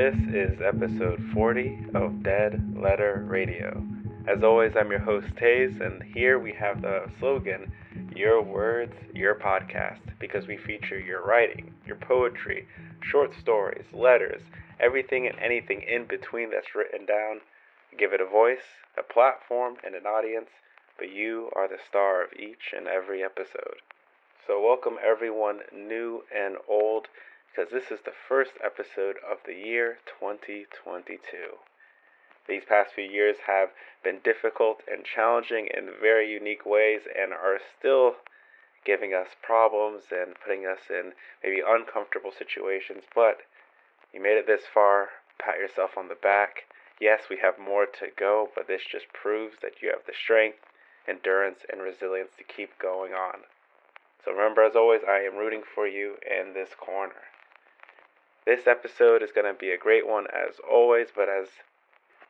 This is episode 40 of Dead Letter Radio. As always, I'm your host, Taze, and here we have the slogan Your Words, Your Podcast, because we feature your writing, your poetry, short stories, letters, everything and anything in between that's written down. Give it a voice, a platform, and an audience, but you are the star of each and every episode. So, welcome everyone, new and old because this is the first episode of the year 2022. These past few years have been difficult and challenging in very unique ways and are still giving us problems and putting us in maybe uncomfortable situations, but you made it this far. Pat yourself on the back. Yes, we have more to go, but this just proves that you have the strength, endurance, and resilience to keep going on. So remember, as always, I am rooting for you in this corner. This episode is going to be a great one as always, but as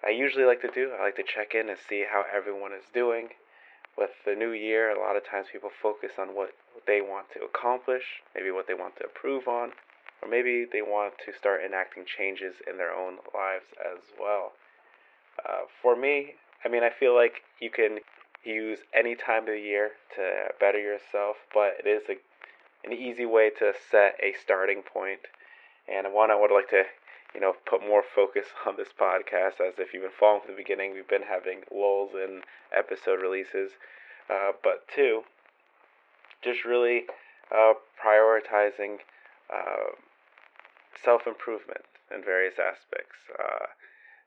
I usually like to do, I like to check in and see how everyone is doing. With the new year, a lot of times people focus on what they want to accomplish, maybe what they want to improve on, or maybe they want to start enacting changes in their own lives as well. Uh, for me, I mean, I feel like you can use any time of the year to better yourself, but it is a, an easy way to set a starting point and one, I would like to, you know, put more focus on this podcast as if you've been following from the beginning, we've been having lulls in episode releases. Uh, but two, just really uh, prioritizing uh, self improvement in various aspects, uh,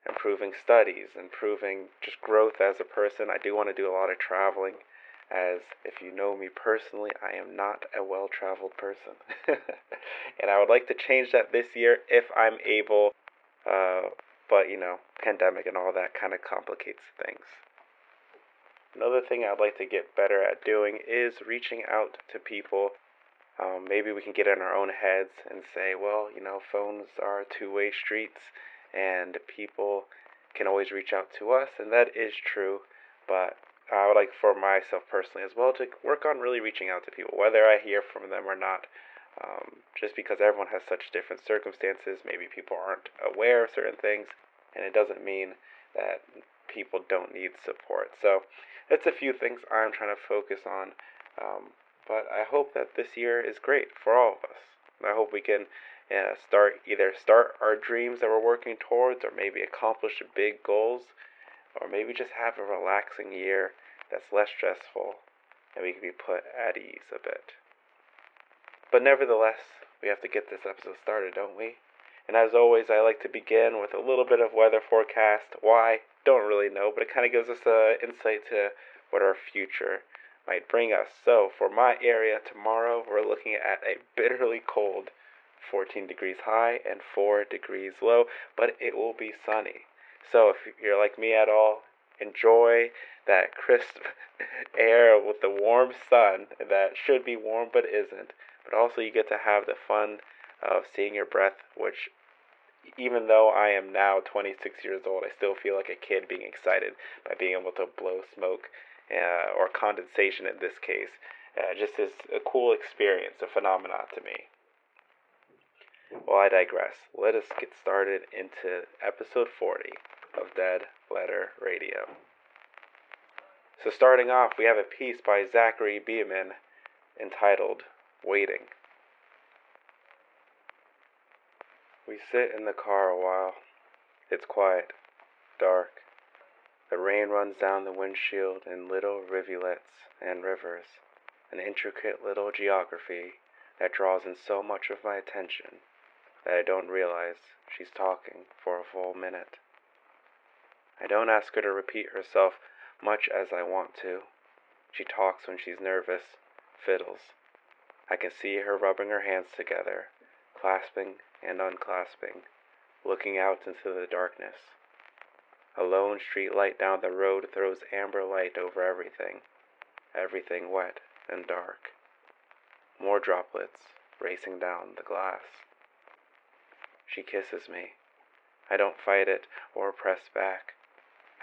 improving studies, improving just growth as a person. I do want to do a lot of traveling as if you know me personally, I am not a well traveled person. and I would like to change that this year if I'm able. Uh, but, you know, pandemic and all that kind of complicates things. Another thing I'd like to get better at doing is reaching out to people. Um, maybe we can get in our own heads and say, well, you know, phones are two way streets and people can always reach out to us, and that is true. But I would like for myself personally as well to work on really reaching out to people, whether I hear from them or not. Um, just because everyone has such different circumstances, maybe people aren't aware of certain things, and it doesn't mean that people don't need support. So, that's a few things I'm trying to focus on. Um, but I hope that this year is great for all of us. I hope we can uh, start either start our dreams that we're working towards, or maybe accomplish big goals or maybe just have a relaxing year that's less stressful and we can be put at ease a bit. But nevertheless, we have to get this episode started, don't we? And as always, I like to begin with a little bit of weather forecast. Why? Don't really know, but it kind of gives us an insight to what our future might bring us. So, for my area tomorrow, we're looking at a bitterly cold 14 degrees high and 4 degrees low, but it will be sunny. So if you're like me at all, enjoy that crisp air with the warm sun that should be warm but isn't. But also, you get to have the fun of seeing your breath, which, even though I am now 26 years old, I still feel like a kid being excited by being able to blow smoke uh, or condensation in this case. Uh, just is a cool experience, a phenomenon to me. Well, I digress. Let us get started into episode 40 of Dead Letter Radio. So, starting off, we have a piece by Zachary Beeman entitled Waiting. We sit in the car a while. It's quiet, dark. The rain runs down the windshield in little rivulets and rivers, an intricate little geography that draws in so much of my attention that I don't realize she's talking for a full minute. I don't ask her to repeat herself much as I want to. She talks when she's nervous, fiddles. I can see her rubbing her hands together, clasping and unclasping, looking out into the darkness. A lone street light down the road throws amber light over everything, everything wet and dark. More droplets racing down the glass. She kisses me. I don't fight it or press back.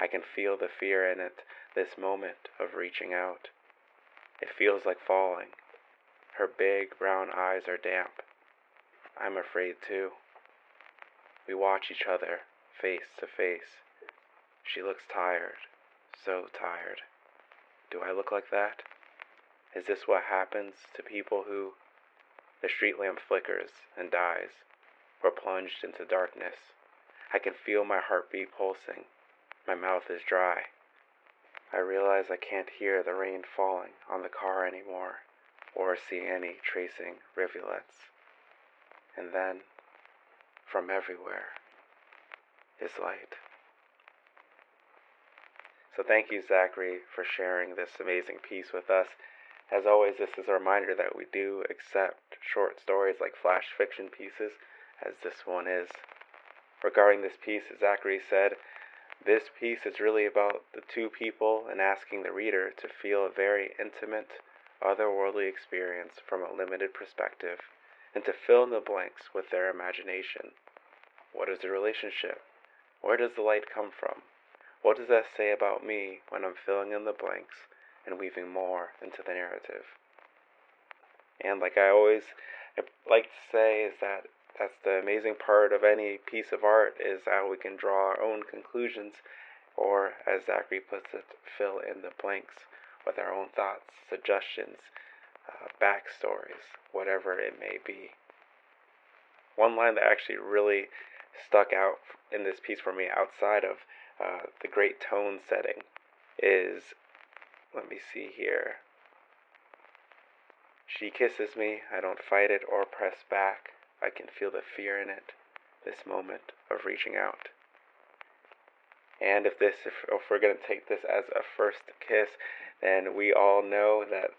I can feel the fear in it, this moment of reaching out. It feels like falling. Her big brown eyes are damp. I'm afraid too. We watch each other face to face. She looks tired, so tired. Do I look like that? Is this what happens to people who the street lamp flickers and dies? We're plunged into darkness. I can feel my heartbeat pulsing. My mouth is dry. I realize I can't hear the rain falling on the car anymore or see any tracing rivulets. And then, from everywhere, is light. So thank you, Zachary, for sharing this amazing piece with us. As always, this is a reminder that we do accept short stories like flash fiction pieces, as this one is. Regarding this piece, Zachary said, This piece is really about the two people and asking the reader to feel a very intimate, otherworldly experience from a limited perspective and to fill in the blanks with their imagination. What is the relationship? Where does the light come from? What does that say about me when I'm filling in the blanks and weaving more into the narrative? And like I always like to say is that that's the amazing part of any piece of art is how we can draw our own conclusions or as Zachary puts it, fill in the blanks with our own thoughts, suggestions, uh, backstories, whatever it may be. One line that actually really stuck out in this piece for me outside of uh, the great tone setting is let me see here. She kisses me, I don't fight it or press back. I can feel the fear in it, this moment of reaching out. And if this, if, if we're going to take this as a first kiss, then we all know that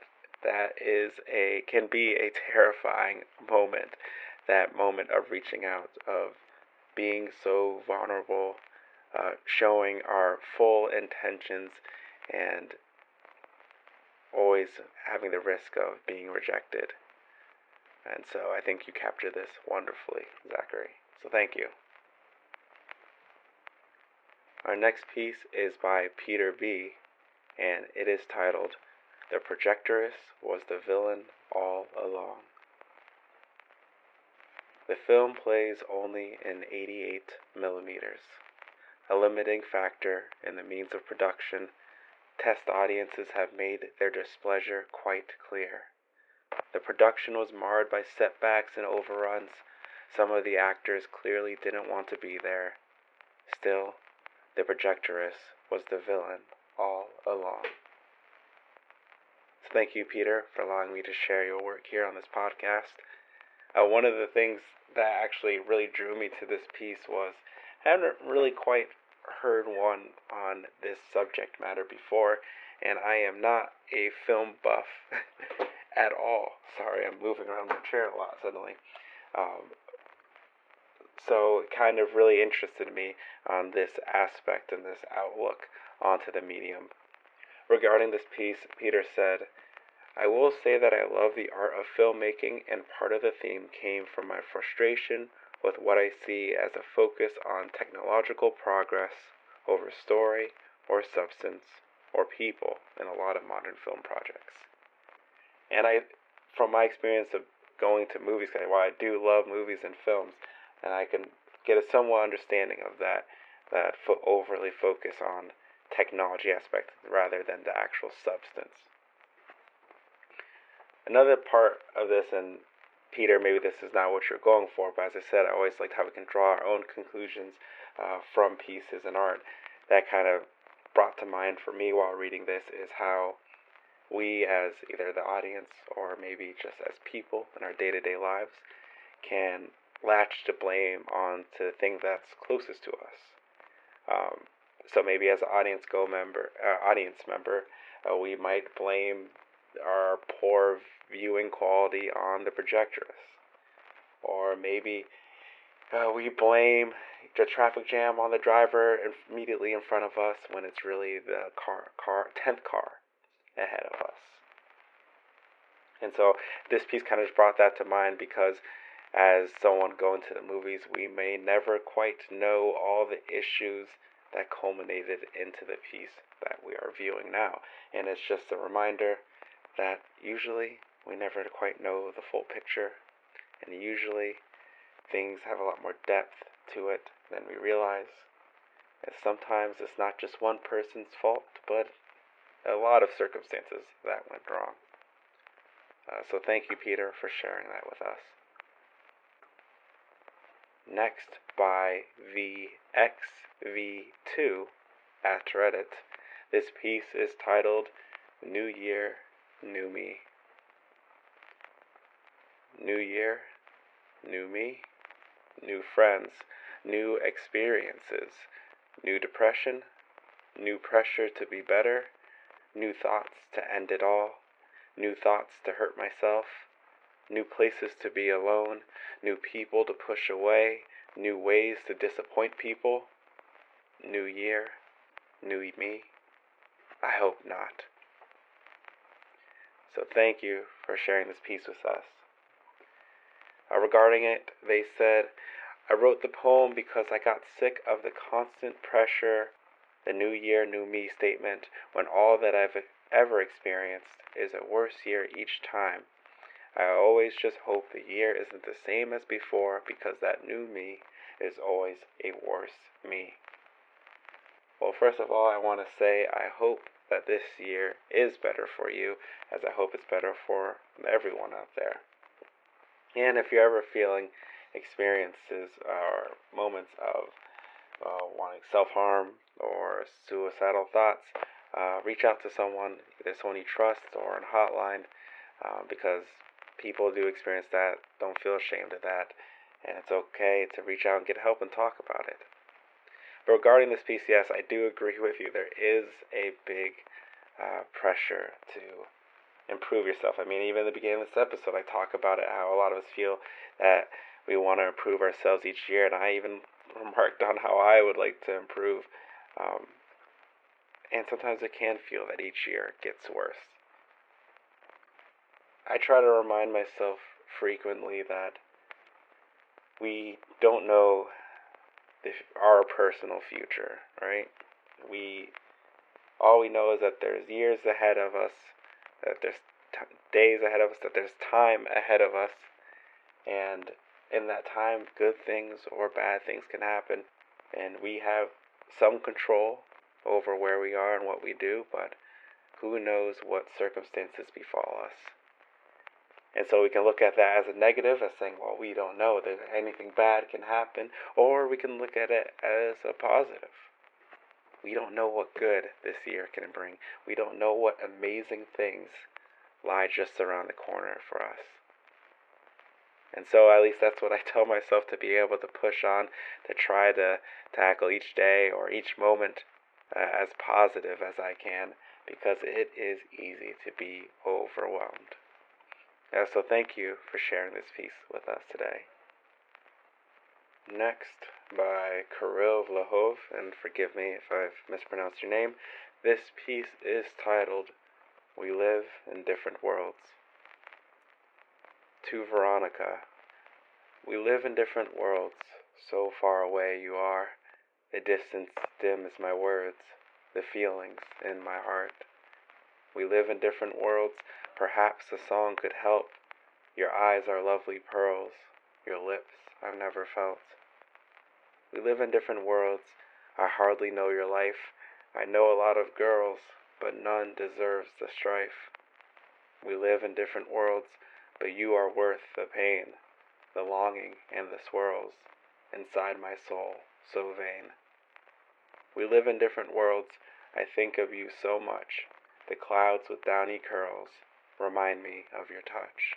that is a can be a terrifying moment. That moment of reaching out, of being so vulnerable, uh, showing our full intentions, and always having the risk of being rejected. And so I think you captured this wonderfully, Zachary. So thank you. Our next piece is by Peter B., and it is titled The Projectress Was the Villain All Along. The film plays only in 88 millimeters, a limiting factor in the means of production. Test audiences have made their displeasure quite clear. The production was marred by setbacks and overruns. Some of the actors clearly didn't want to be there. Still, the projectress was the villain all along. So thank you, Peter, for allowing me to share your work here on this podcast. Uh, one of the things that actually really drew me to this piece was I haven't really quite heard one on this subject matter before, and I am not a film buff at all. Sorry, I'm moving around my chair a lot suddenly. Um, so it kind of really interested me on this aspect and this outlook onto the medium. Regarding this piece, Peter said, I will say that I love the art of filmmaking, and part of the theme came from my frustration with what I see as a focus on technological progress over story or substance or people in a lot of modern film projects. And I, from my experience of going to movies, while I do love movies and films, and I can get a somewhat understanding of that, that fo- overly focus on technology aspect rather than the actual substance. Another part of this, and Peter, maybe this is not what you're going for, but as I said, I always liked how we can draw our own conclusions uh, from pieces and art. That kind of brought to mind for me while reading this is how we, as either the audience or maybe just as people in our day to day lives, can latch to blame on to the thing that's closest to us. Um, so maybe as an audience go member, uh, audience member, uh, we might blame our poor viewing quality on the projectress, or maybe uh, we blame the traffic jam on the driver immediately in front of us when it's really the car, car, tenth car ahead of us. And so this piece kind of just brought that to mind because as someone going to the movies, we may never quite know all the issues that culminated into the piece that we are viewing now. And it's just a reminder that usually we never quite know the full picture, and usually things have a lot more depth to it than we realize. And sometimes it's not just one person's fault, but a lot of circumstances that went wrong. Uh, so thank you, Peter, for sharing that with us. Next, by VXV2 at Reddit, this piece is titled New Year, New Me. New year, new me, new friends, new experiences, new depression, new pressure to be better, new thoughts to end it all, new thoughts to hurt myself, new places to be alone, new people to push away, new ways to disappoint people, new year, new me. I hope not. So thank you for sharing this piece with us. Uh, regarding it, they said, I wrote the poem because I got sick of the constant pressure, the new year, new me statement, when all that I've ever experienced is a worse year each time. I always just hope the year isn't the same as before because that new me is always a worse me. Well, first of all, I want to say I hope that this year is better for you, as I hope it's better for everyone out there. And if you're ever feeling experiences or moments of uh, wanting self harm or suicidal thoughts, uh, reach out to someone, either someone you trust or on hotline, uh, because people do experience that. Don't feel ashamed of that. And it's okay to reach out and get help and talk about it. But regarding this PCS, I do agree with you. There is a big uh, pressure to improve yourself. I mean, even in the beginning of this episode, I talk about it how a lot of us feel that we want to improve ourselves each year, and I even remarked on how I would like to improve. Um, and sometimes it can feel that each year gets worse. I try to remind myself frequently that we don't know the, our personal future, right? We all we know is that there's years ahead of us that there's t- days ahead of us, that there's time ahead of us, and in that time, good things or bad things can happen, and we have some control over where we are and what we do, but who knows what circumstances befall us. And so we can look at that as a negative, as saying, well, we don't know that anything bad can happen, or we can look at it as a positive. We don't know what good this year can bring. We don't know what amazing things lie just around the corner for us. And so, at least that's what I tell myself to be able to push on, to try to tackle each day or each moment uh, as positive as I can, because it is easy to be overwhelmed. Uh, so, thank you for sharing this piece with us today. Next, by Kirill Vlahov, and forgive me if I've mispronounced your name. This piece is titled We Live in Different Worlds. To Veronica, we live in different worlds, so far away you are. The distance dims my words, the feelings in my heart. We live in different worlds, perhaps a song could help. Your eyes are lovely pearls, your lips I've never felt. We live in different worlds. I hardly know your life. I know a lot of girls, but none deserves the strife. We live in different worlds, but you are worth the pain, the longing, and the swirls inside my soul, so vain. We live in different worlds. I think of you so much. The clouds with downy curls remind me of your touch.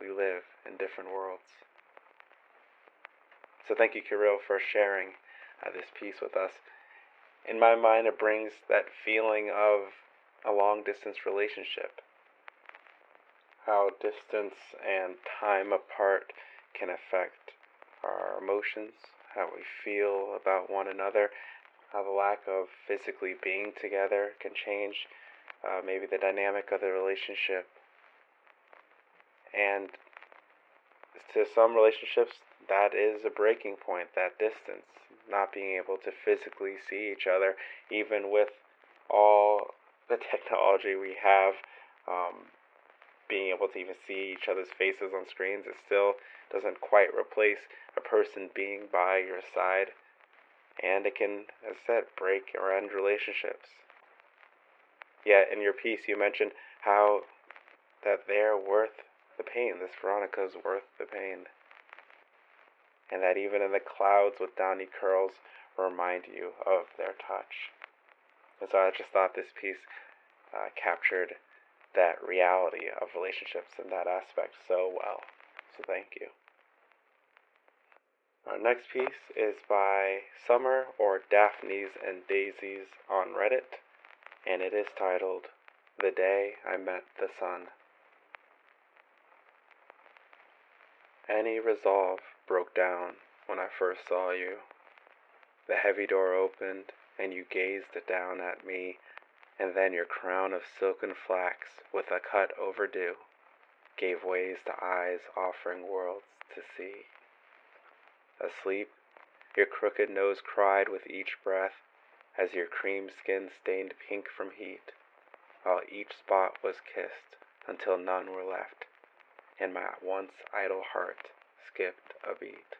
We live in different worlds. So thank you, Kirill, for sharing uh, this piece with us. In my mind, it brings that feeling of a long distance relationship. How distance and time apart can affect our emotions, how we feel about one another, how the lack of physically being together can change uh, maybe the dynamic of the relationship. And to some relationships, that is a breaking point, that distance, not being able to physically see each other, even with all the technology we have. Um, being able to even see each other's faces on screens, it still doesn't quite replace a person being by your side. And it can, as I said, break or end relationships. Yet in your piece, you mentioned how that they're worth the pain. This Veronica's worth the pain. And that even in the clouds with downy curls remind you of their touch. And so I just thought this piece uh, captured that reality of relationships and that aspect so well. So thank you. Our next piece is by Summer or Daphnes and Daisies on Reddit, and it is titled The Day I Met the Sun. Any resolve broke down when I first saw you. The heavy door opened, and you gazed down at me and then your crown of silken flax, with a cut overdue, gave ways to eyes offering worlds to see. Asleep, your crooked nose cried with each breath as your cream skin stained pink from heat, while each spot was kissed until none were left, and my once idle heart skipped a beat.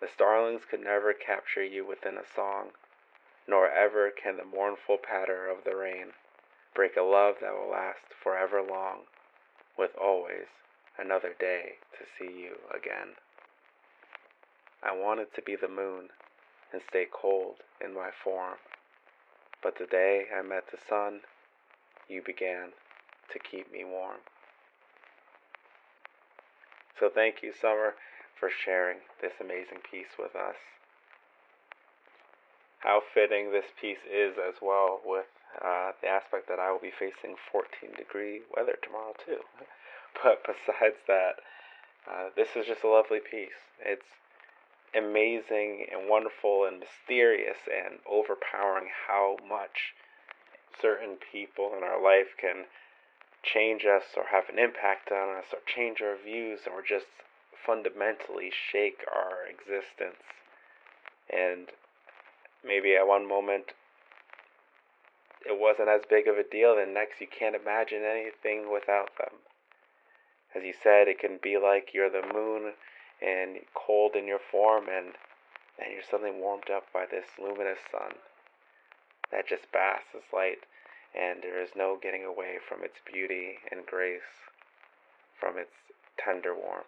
The starlings could never capture you within a song nor ever can the mournful patter of the rain break a love that will last forever long, with always another day to see you again. I wanted to be the moon and stay cold in my form, but the day I met the sun, you began to keep me warm. So thank you, Summer, for sharing this amazing piece with us how fitting this piece is as well with uh, the aspect that I will be facing 14 degree weather tomorrow too. But besides that, uh, this is just a lovely piece. It's amazing and wonderful and mysterious and overpowering how much certain people in our life can change us or have an impact on us or change our views or just fundamentally shake our existence. And maybe at one moment it wasn't as big of a deal, then next you can't imagine anything without them. As you said, it can be like you're the moon and cold in your form, and then you're suddenly warmed up by this luminous sun that just basks its light, and there is no getting away from its beauty and grace, from its tender warmth.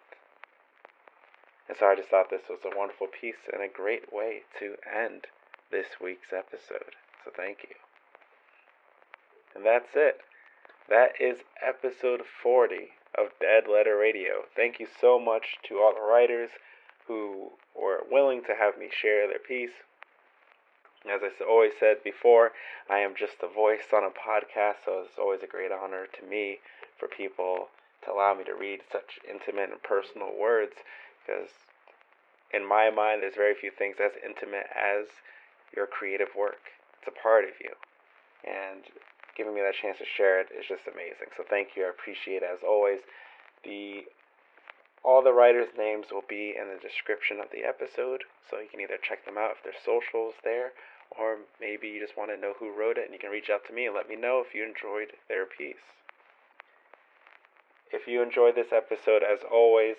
And so I just thought this was a wonderful piece and a great way to end this week's episode. So thank you. And that's it. That is episode 40 of Dead Letter Radio. Thank you so much to all the writers who were willing to have me share their piece. As I always said before, I am just a voice on a podcast, so it's always a great honor to me for people to allow me to read such intimate and personal words because in my mind there's very few things as intimate as your creative work. It's a part of you. And giving me that chance to share it is just amazing. So thank you. I appreciate it as always. The all the writers' names will be in the description of the episode, so you can either check them out if their socials there, or maybe you just want to know who wrote it and you can reach out to me and let me know if you enjoyed their piece. If you enjoyed this episode, as always,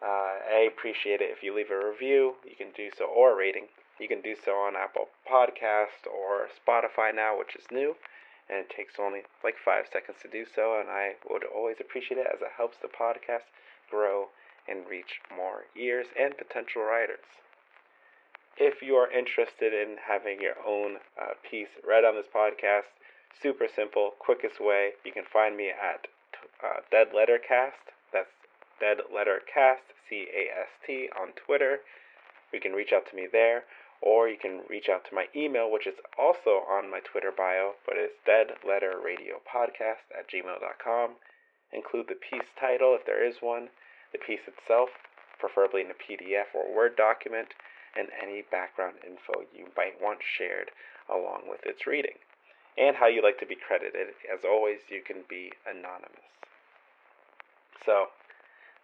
uh, I appreciate it if you leave a review. You can do so, or a rating. You can do so on Apple Podcast or Spotify now, which is new, and it takes only like five seconds to do so. And I would always appreciate it as it helps the podcast grow and reach more ears and potential writers. If you are interested in having your own uh, piece read on this podcast, super simple, quickest way, you can find me at uh, Dead Letter Cast. That's Dead Letter Cast, C A S T, on Twitter. You can reach out to me there or you can reach out to my email, which is also on my Twitter bio, but it's deadletterradiopodcast at gmail.com. Include the piece title if there is one, the piece itself, preferably in a PDF or Word document, and any background info you might want shared along with its reading, and how you'd like to be credited. As always, you can be anonymous. So,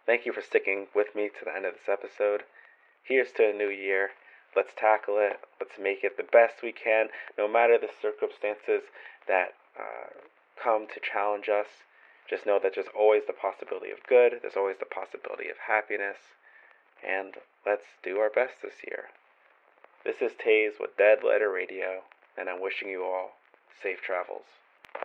thank you for sticking with me to the end of this episode. Here's to a new year Let's tackle it. Let's make it the best we can, no matter the circumstances that uh, come to challenge us. Just know that there's always the possibility of good, there's always the possibility of happiness, and let's do our best this year. This is Taze with Dead Letter Radio, and I'm wishing you all safe travels.